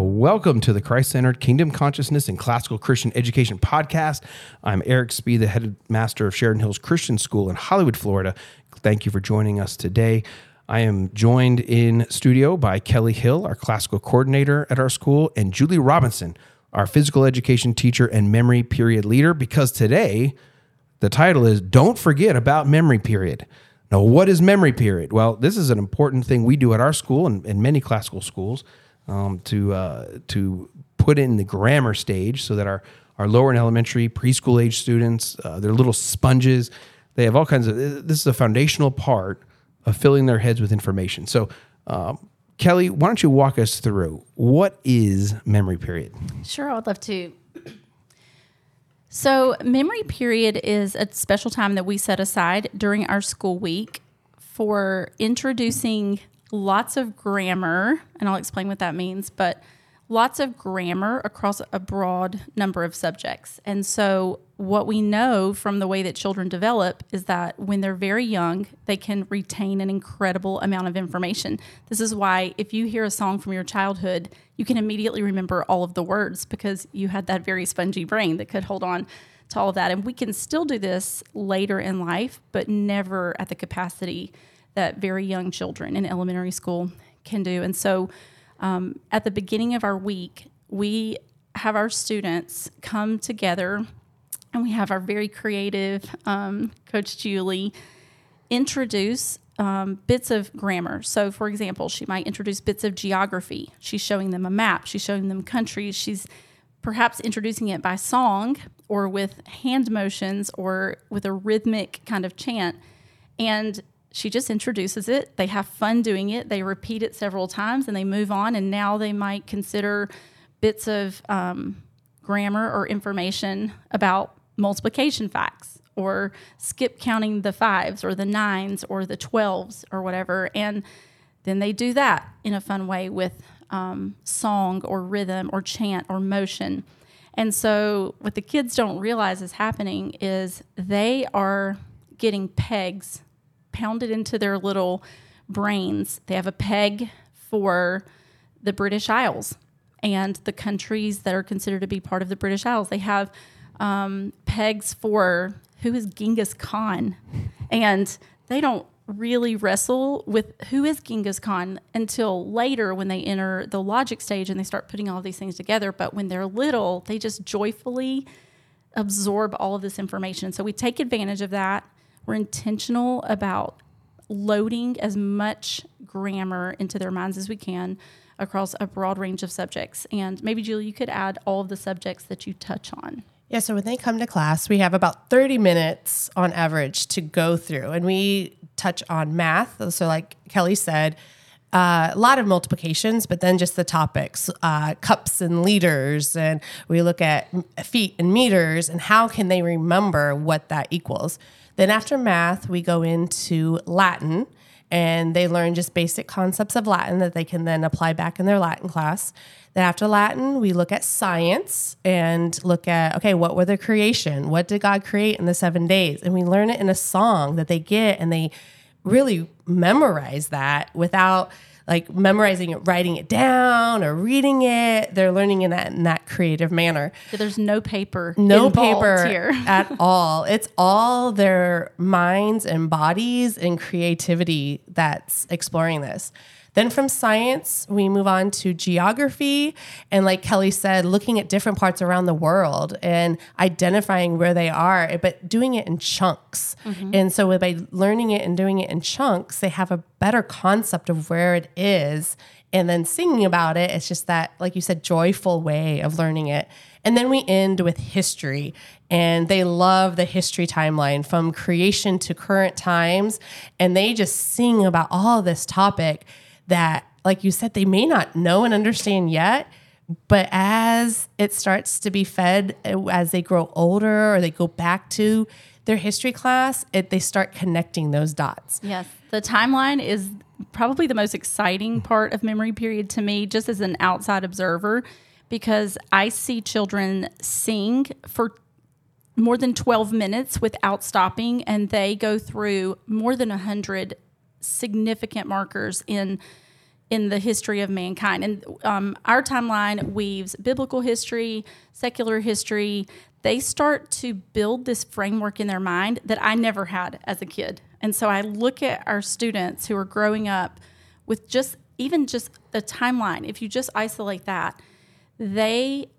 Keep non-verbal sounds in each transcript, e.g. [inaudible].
Welcome to the Christ centered Kingdom Consciousness and Classical Christian Education podcast. I'm Eric Spee, the headmaster of Sheridan Hills Christian School in Hollywood, Florida. Thank you for joining us today. I am joined in studio by Kelly Hill, our classical coordinator at our school, and Julie Robinson, our physical education teacher and memory period leader, because today the title is Don't Forget About Memory Period. Now, what is memory period? Well, this is an important thing we do at our school and, and many classical schools um, to uh, to put in the grammar stage so that our our lower and elementary preschool age students uh, they're little sponges. They have all kinds of. This is a foundational part of filling their heads with information. So. Um, Kelly, why don't you walk us through what is memory period? Sure, I would love to. So, memory period is a special time that we set aside during our school week for introducing lots of grammar, and I'll explain what that means, but lots of grammar across a broad number of subjects. And so, what we know from the way that children develop is that when they're very young, they can retain an incredible amount of information. This is why, if you hear a song from your childhood, you can immediately remember all of the words because you had that very spongy brain that could hold on to all of that. And we can still do this later in life, but never at the capacity that very young children in elementary school can do. And so um, at the beginning of our week, we have our students come together and we have our very creative um, Coach Julie introduce um, bits of grammar. So, for example, she might introduce bits of geography. She's showing them a map, she's showing them countries, she's perhaps introducing it by song or with hand motions or with a rhythmic kind of chant. And she just introduces it. They have fun doing it. They repeat it several times and they move on. And now they might consider bits of um, grammar or information about multiplication facts or skip counting the fives or the nines or the 12s or whatever. And then they do that in a fun way with um, song or rhythm or chant or motion. And so, what the kids don't realize is happening is they are getting pegs pounded into their little brains. They have a peg for the British Isles and the countries that are considered to be part of the British Isles. They have um, pegs for who is Genghis Khan, and they don't really wrestle with who is Genghis Khan until later when they enter the logic stage and they start putting all these things together. But when they're little, they just joyfully absorb all of this information. So we take advantage of that. We're intentional about loading as much grammar into their minds as we can across a broad range of subjects. And maybe, Julie, you could add all of the subjects that you touch on. Yeah, so when they come to class, we have about 30 minutes on average to go through, and we touch on math. So, like Kelly said, uh, a lot of multiplications, but then just the topics, uh, cups and liters, and we look at feet and meters, and how can they remember what that equals. Then after math, we go into Latin and they learn just basic concepts of Latin that they can then apply back in their Latin class. Then after Latin, we look at science and look at okay, what were the creation? What did God create in the 7 days? And we learn it in a song that they get and they really memorize that without like memorizing it, writing it down, or reading it. They're learning in that in that creative manner. So there's no paper, no paper here [laughs] at all. It's all their minds and bodies and creativity that's exploring this. Then from science, we move on to geography. And like Kelly said, looking at different parts around the world and identifying where they are, but doing it in chunks. Mm-hmm. And so by learning it and doing it in chunks, they have a better concept of where it is. And then singing about it, it's just that, like you said, joyful way of learning it. And then we end with history. And they love the history timeline from creation to current times. And they just sing about all this topic that, like you said, they may not know and understand yet. But as it starts to be fed, uh, as they grow older or they go back to their history class, it, they start connecting those dots. Yes. The timeline is probably the most exciting part of memory period to me, just as an outside observer, because I see children sing for more than 12 minutes without stopping, and they go through more than 100 significant markers in in the history of mankind. And um, our timeline weaves biblical history, secular history. They start to build this framework in their mind that I never had as a kid. And so I look at our students who are growing up with just even just the timeline. If you just isolate that, they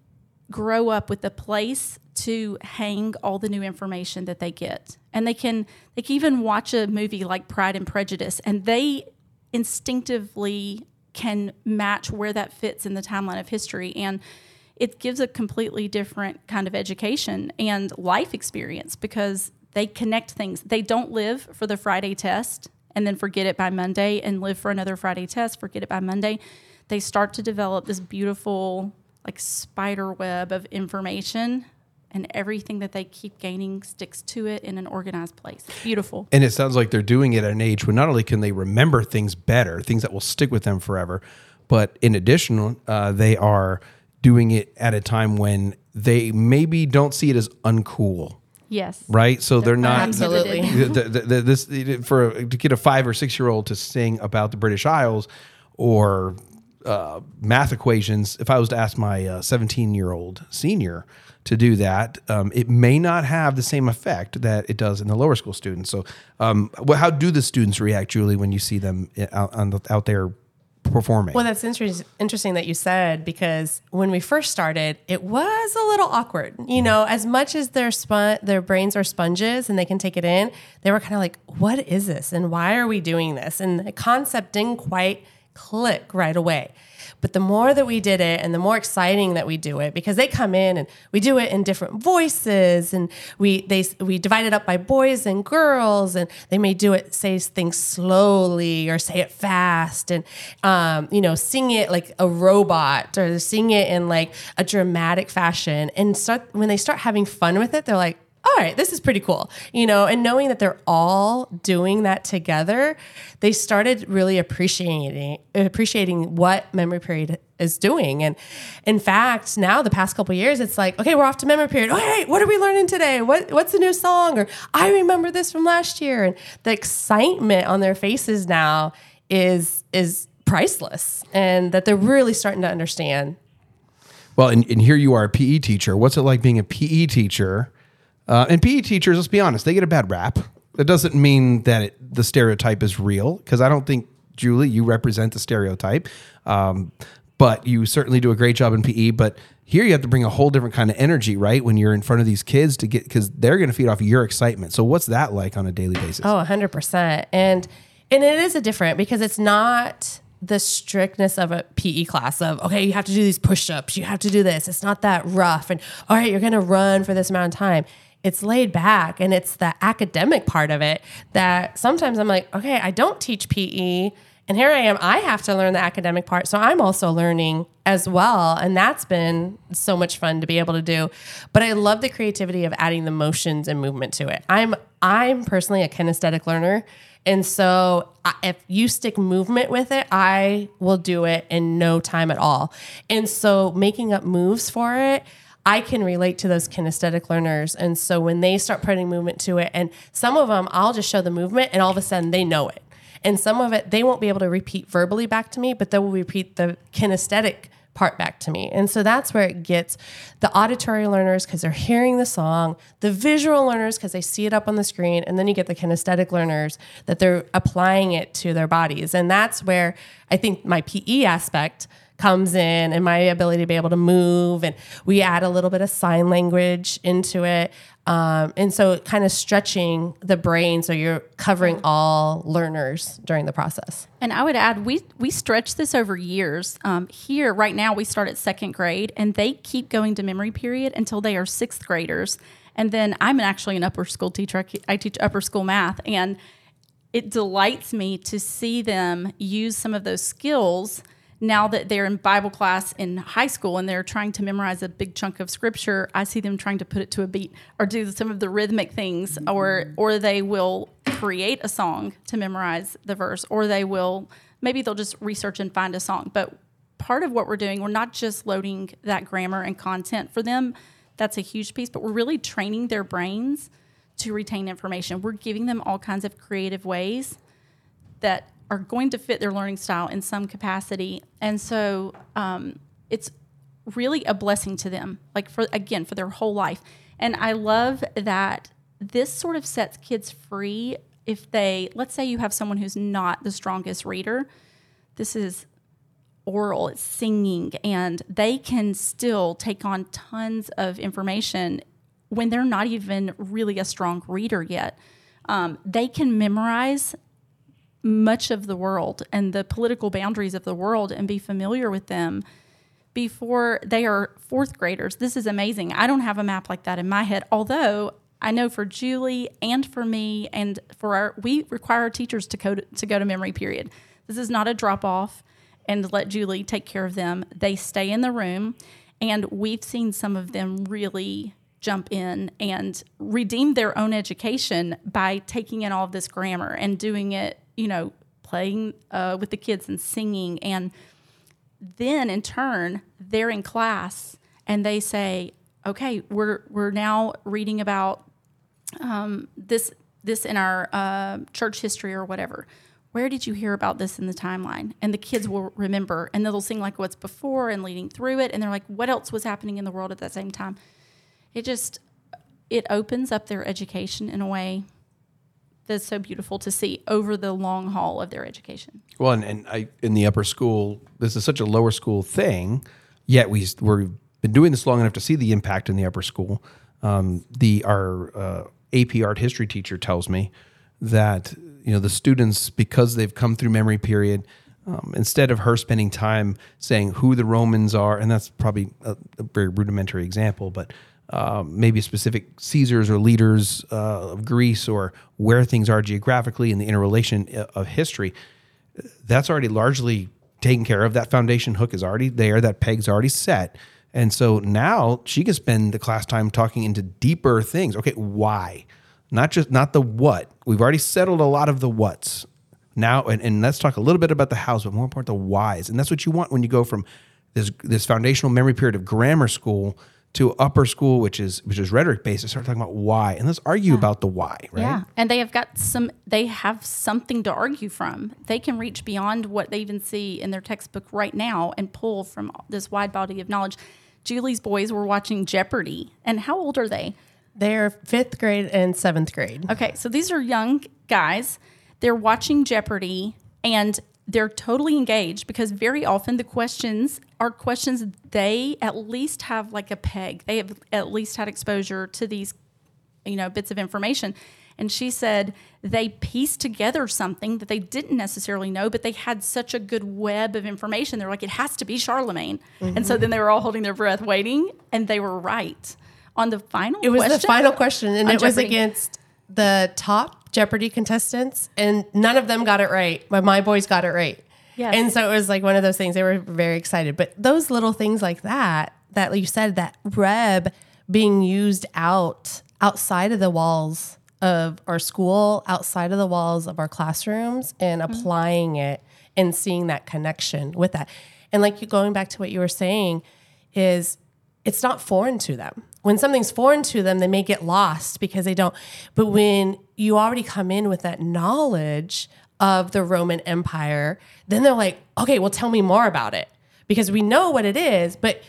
grow up with a place to hang all the new information that they get. And they can they can even watch a movie like Pride and Prejudice and they instinctively can match where that fits in the timeline of history and it gives a completely different kind of education and life experience because they connect things. They don't live for the Friday test and then forget it by Monday and live for another Friday test, forget it by Monday. They start to develop this beautiful like spider web of information and everything that they keep gaining sticks to it in an organized place. Beautiful. And it sounds like they're doing it at an age when not only can they remember things better, things that will stick with them forever, but in addition, uh, they are doing it at a time when they maybe don't see it as uncool. Yes. Right, so they're not Absolutely. the, the, the, this for to get a five or six year old to sing about the British Isles or uh, math equations. If I was to ask my seventeen year old senior to do that, um, it may not have the same effect that it does in the lower school students. So, um, wh- how do the students react, Julie, when you see them out on the, out there performing? Well, that's inter- interesting that you said because when we first started, it was a little awkward. You know, as much as their spon- their brains are sponges and they can take it in, they were kind of like, "What is this? And why are we doing this?" And the concept didn't quite click right away. But the more that we did it and the more exciting that we do it because they come in and we do it in different voices and we they we divide it up by boys and girls and they may do it say things slowly or say it fast and um, you know sing it like a robot or sing it in like a dramatic fashion and start when they start having fun with it they're like all right, this is pretty cool, you know, and knowing that they're all doing that together, they started really appreciating appreciating what memory period is doing. And in fact, now the past couple years, it's like, okay, we're off to memory period. All right, what are we learning today? What what's the new song? Or I remember this from last year. And the excitement on their faces now is is priceless, and that they're really starting to understand Well, and, and here you are, a PE teacher. What's it like being a PE teacher? Uh, and PE teachers, let's be honest, they get a bad rap. That doesn't mean that it, the stereotype is real, because I don't think, Julie, you represent the stereotype. Um, but you certainly do a great job in PE. But here you have to bring a whole different kind of energy, right? When you're in front of these kids to get, because they're going to feed off your excitement. So what's that like on a daily basis? Oh, 100%. And and it is a different because it's not the strictness of a PE class of okay, you have to do these push-ups, you have to do this. It's not that rough and all right, you're going to run for this amount of time. It's laid back and it's the academic part of it that sometimes I'm like, okay, I don't teach PE and here I am, I have to learn the academic part. So I'm also learning as well. And that's been so much fun to be able to do. But I love the creativity of adding the motions and movement to it. I'm I'm personally a kinesthetic learner. And so if you stick movement with it, I will do it in no time at all. And so making up moves for it, I can relate to those kinesthetic learners. And so when they start putting movement to it, and some of them, I'll just show the movement and all of a sudden they know it. And some of it, they won't be able to repeat verbally back to me, but they will repeat the kinesthetic part back to me. And so that's where it gets the auditory learners because they're hearing the song, the visual learners because they see it up on the screen, and then you get the kinesthetic learners that they're applying it to their bodies. And that's where I think my PE aspect comes in and my ability to be able to move and we add a little bit of sign language into it um, and so kind of stretching the brain so you're covering all learners during the process And I would add, we we stretch this over years. Um, here, right now, we start at second grade, and they keep going to memory period until they are sixth graders. And then I'm actually an upper school teacher. I, I teach upper school math, and it delights me to see them use some of those skills now that they're in Bible class in high school and they're trying to memorize a big chunk of scripture. I see them trying to put it to a beat or do some of the rhythmic things, or or they will create a song to memorize the verse, or they will maybe they'll just research and find a song. But part of what we're doing, we're not just loading that grammar and content for them. That's a huge piece, but we're really training their brains to retain information. We're giving them all kinds of creative ways that are going to fit their learning style in some capacity. And so um, it's really a blessing to them, like for again, for their whole life. And I love that this sort of sets kids free if they, let's say you have someone who's not the strongest reader. This is oral, it's singing, and they can still take on tons of information when they're not even really a strong reader yet. Um, they can memorize much of the world and the political boundaries of the world and be familiar with them before they are fourth graders. This is amazing. I don't have a map like that in my head, although I know for Julie and for me and for our, we require our teachers to go to, to go to memory period. This is not a drop off and let Julie take care of them. They stay in the room, and we've seen some of them really jump in and redeem their own education by taking in all of this grammar and doing it, you know, playing uh, with the kids and singing. And then in turn, they're in class and they say, okay, we're, we're now reading about um, this, this in our uh, church history or whatever. Where did you hear about this in the timeline? And the kids will remember and they'll sing like what's before and leading through it. And they're like, what else was happening in the world at that same time? it just it opens up their education in a way that's so beautiful to see over the long haul of their education. Well, and, and I in the upper school, this is such a lower school thing. Yet we we've been doing this long enough to see the impact in the upper school. Um, the our uh, AP art history teacher tells me that you know the students because they've come through memory period. Um, instead of her spending time saying who the Romans are, and that's probably a, a very rudimentary example, but um, maybe specific Caesars or leaders uh, of Greece or where things are geographically in the interrelation uh, of history, that's already largely taken care of. That foundation hook is already there. That peg's already set. And so now she can spend the class time talking into deeper things. Okay, why? Not just not the what. We've already settled a lot of the what's. Now and, and let's talk a little bit about the hows, but more important the whys. And that's what you want when you go from this this foundational memory period of grammar school to upper school, which is which is rhetoric based, to start talking about why, and let's argue yeah. about the why, right? Yeah, and they have got some. They have something to argue from. They can reach beyond what they even see in their textbook right now and pull from this wide body of knowledge. Julie's boys were watching Jeopardy, and how old are they? They're fifth grade and seventh grade. Okay, so these are young guys. They're watching Jeopardy, and they're totally engaged because very often the questions are questions they at least have like a peg. They have at least had exposure to these, you know, bits of information. And she said they pieced together something that they didn't necessarily know, but they had such a good web of information. They're like, it has to be Charlemagne. Mm-hmm. And so then they were all holding their breath, waiting, and they were right on the final. Question. It was the final question, and it Jeopardy. was against the top Jeopardy contestants, and none of them got it right. But my boys got it right. Yes. And so it was like one of those things. They were very excited. But those little things like that, that you said, that Reb being used out outside of the walls of our school, outside of the walls of our classrooms, and mm-hmm. applying it and seeing that connection with that. And like you going back to what you were saying, is it's not foreign to them. When something's foreign to them, they may get lost because they don't. But when you already come in with that knowledge of the Roman Empire, then they're like, okay, well, tell me more about it because we know what it is, but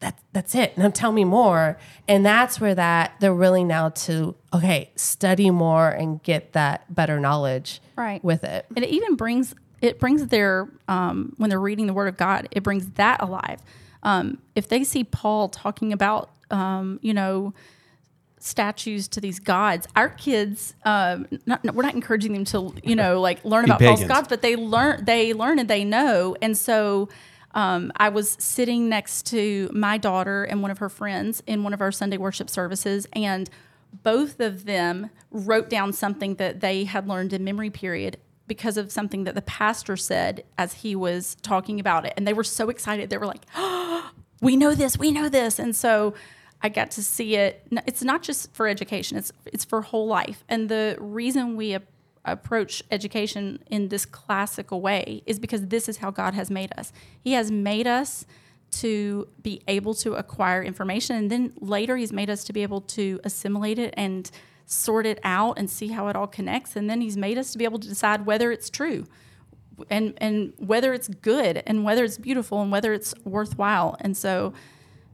that, that's it. Now tell me more. And that's where that they're willing now to, okay, study more and get that better knowledge right. with it. And it even brings, it brings their, um, when they're reading the word of God, it brings that alive. Um, if they see Paul talking about, um, you know, statues to these gods. Our kids, um, not, we're not encouraging them to, you know, like learn about false gods, but they learn, they learn and they know. And so, um, I was sitting next to my daughter and one of her friends in one of our Sunday worship services, and both of them wrote down something that they had learned in memory period because of something that the pastor said as he was talking about it. And they were so excited. They were like, [gasps] oh, we know this, we know this. And so I got to see it. It's not just for education; it's it's for whole life. And the reason we ap- approach education in this classical way is because this is how God has made us. He has made us to be able to acquire information, and then later He's made us to be able to assimilate it and sort it out and see how it all connects. And then He's made us to be able to decide whether it's true. And and whether it's good and whether it's beautiful and whether it's worthwhile. And so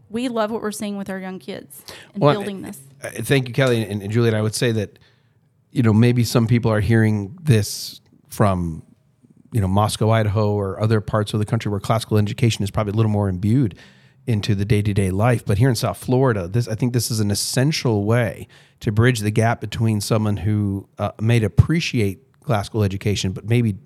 we love what we're seeing with our young kids and Well, building this. Thank you, Kelly and, and Juliet. I would say that, you know, maybe some people are hearing this from, you know, Moscow, Idaho, or other parts of the country where classical education is probably a little more imbued into the day to day life. But here in South Florida, this I think this is an essential way to bridge the gap between someone who uh, may appreciate classical education, but maybe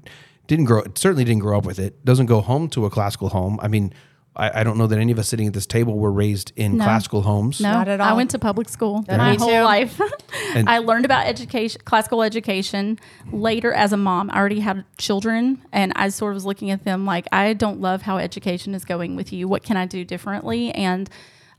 didn't grow, certainly didn't grow up with it, doesn't go home to a classical home. I mean. I, I don't know that any of us sitting at this table were raised in classical homes. No, Not at all I went to public school Yeah, my whole too. life. [laughs] And- I learned about education, classical education later as a mom. I already had children, and I sort of was looking at them like, I don't love how education is going with you. What can I do differently? And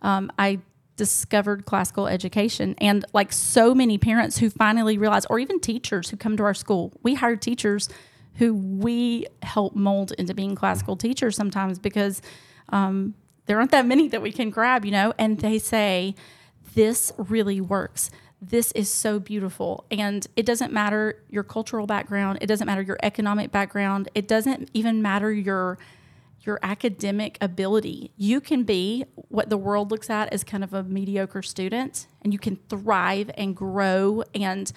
um, I discovered classical education, and like so many parents who finally realized, or even teachers who come to our school, we hire teachers who we help mold into being classical teachers sometimes because um, there aren't that many that we can grab, you know, and they say, this really works. This is so beautiful. And it doesn't matter your cultural background, it doesn't matter your economic background, it doesn't even matter your your academic ability. You can be what the world looks at as kind of a mediocre student and you can thrive and grow and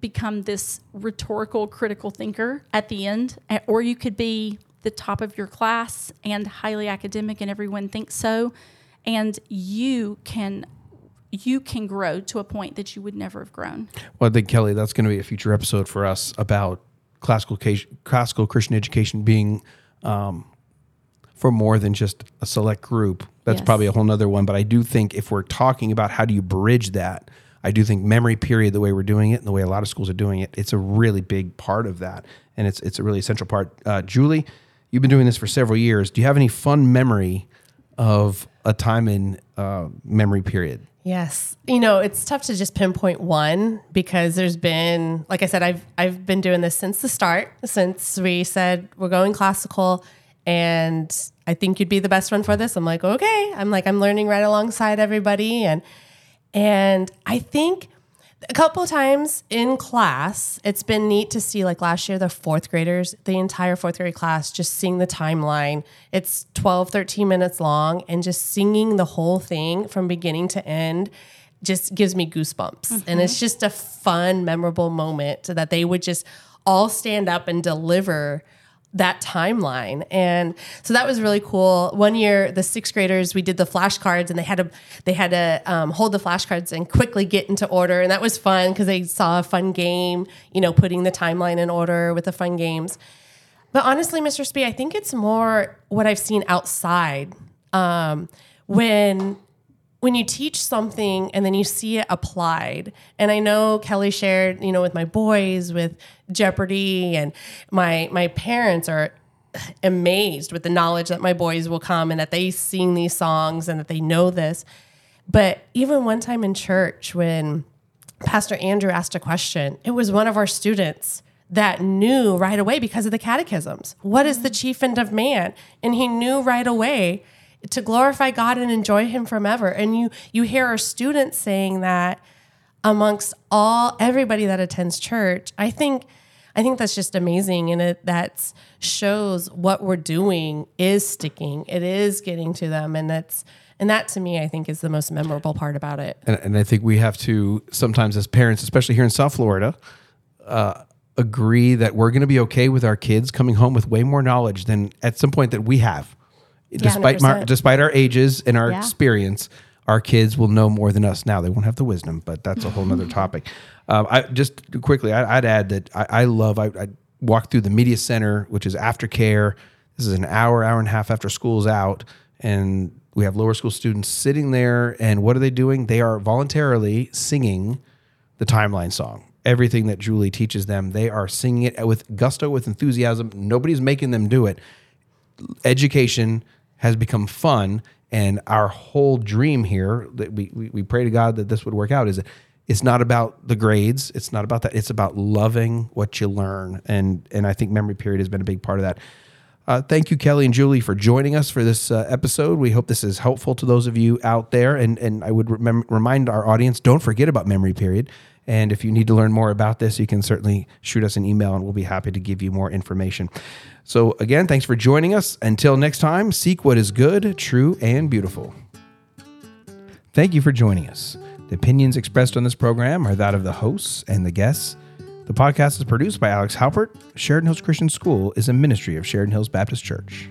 become this rhetorical critical thinker at the end or you could be the top of your class and highly academic and everyone thinks so and you can you can grow to a point that you would never have grown Well, I think Kelly, that's going to be a future episode for us about classical classical Christian education being um, for more than just a select group. That's Yes. probably a whole nother one. But I do think if we're talking about how do you bridge that, I do think memory period, the way we're doing it, and the way a lot of schools are doing it, it's a really big part of that, and it's it's a really essential part. Uh, Julie, you've been doing this for several years. Do you have any fun memory of a time in uh, memory period? Yes. You know, it's tough to just pinpoint one because there's been like I said I've I've been doing this since the start, since we said we're going classical and I think you'd be the best one for this. I'm like, "Okay." I'm like I'm learning right alongside everybody and and I think a couple times in class, it's been neat to see like last year, the fourth graders, the entire fourth grade class, just seeing the timeline. It's 12, 13 minutes long, and just singing the whole thing from beginning to end just gives me goosebumps. And it's mm-hmm. just a fun, memorable moment that they would just all stand up and deliver that timeline. And so that was really cool. One year the sixth graders we did the flashcards and they had to they had to um, hold the flashcards and quickly get into order. And that was fun because they saw a fun game you know putting the timeline in order with the fun games. But honestly mr spee i think it's more what i've seen outside um, when when you teach something and then you see it applied and i know kelly shared you know with my boys with jeopardy and my my parents are amazed with the knowledge that my boys will come and that they sing these songs and that they know this. But even one time in church when pastor andrew asked a question it was one of our students that knew right away because of the catechisms. What is the mm-hmm. chief end of man? And he knew right away to glorify God and enjoy him forever. And you you hear our students saying that amongst all everybody that attends church. I think I think that's just amazing and it that shows what we're doing is sticking. It is getting to them and that's and that to me I think is the most memorable part about it. and, and I think we have to sometimes, as parents, especially here in South Florida, uh, agree that we're going to be okay with our kids coming home with way more knowledge than at some point that we have. Despite my, despite our ages and our Yeah. experience, our kids will know more than us now. They won't have the wisdom, but that's a whole nother [laughs] topic. Um, I just quickly, I, I'd add that I, I love. I, I walk through the media center, which is aftercare. This is an hour, hour and a half after school's out, and we have lower school students sitting there. And what are they doing? They are voluntarily singing the timeline song. Everything that Julie teaches them, they are singing it with gusto, with enthusiasm. Nobody's making them do it education has become fun and our whole dream here that we, we, we pray to god that this would work out is that it's not about the grades it's not about that it's about loving what you learn and and i think memory period has been a big part of that Uh, thank you, Kelly and Julie, for joining us for this uh, episode. We hope this is helpful to those of you out there. And, and I would remind our audience don't forget about Memory Period. And if you need to learn more about this, you can certainly shoot us an email and we'll be happy to give you more information. So, again, thanks for joining us. Until next time, seek what is good, true, and beautiful. Thank you for joining us. The opinions expressed on this program are that of the hosts and the guests. The podcast is produced by Alex Halpert. Sheridan Hills Christian School is a ministry of Sheridan Hills Baptist Church.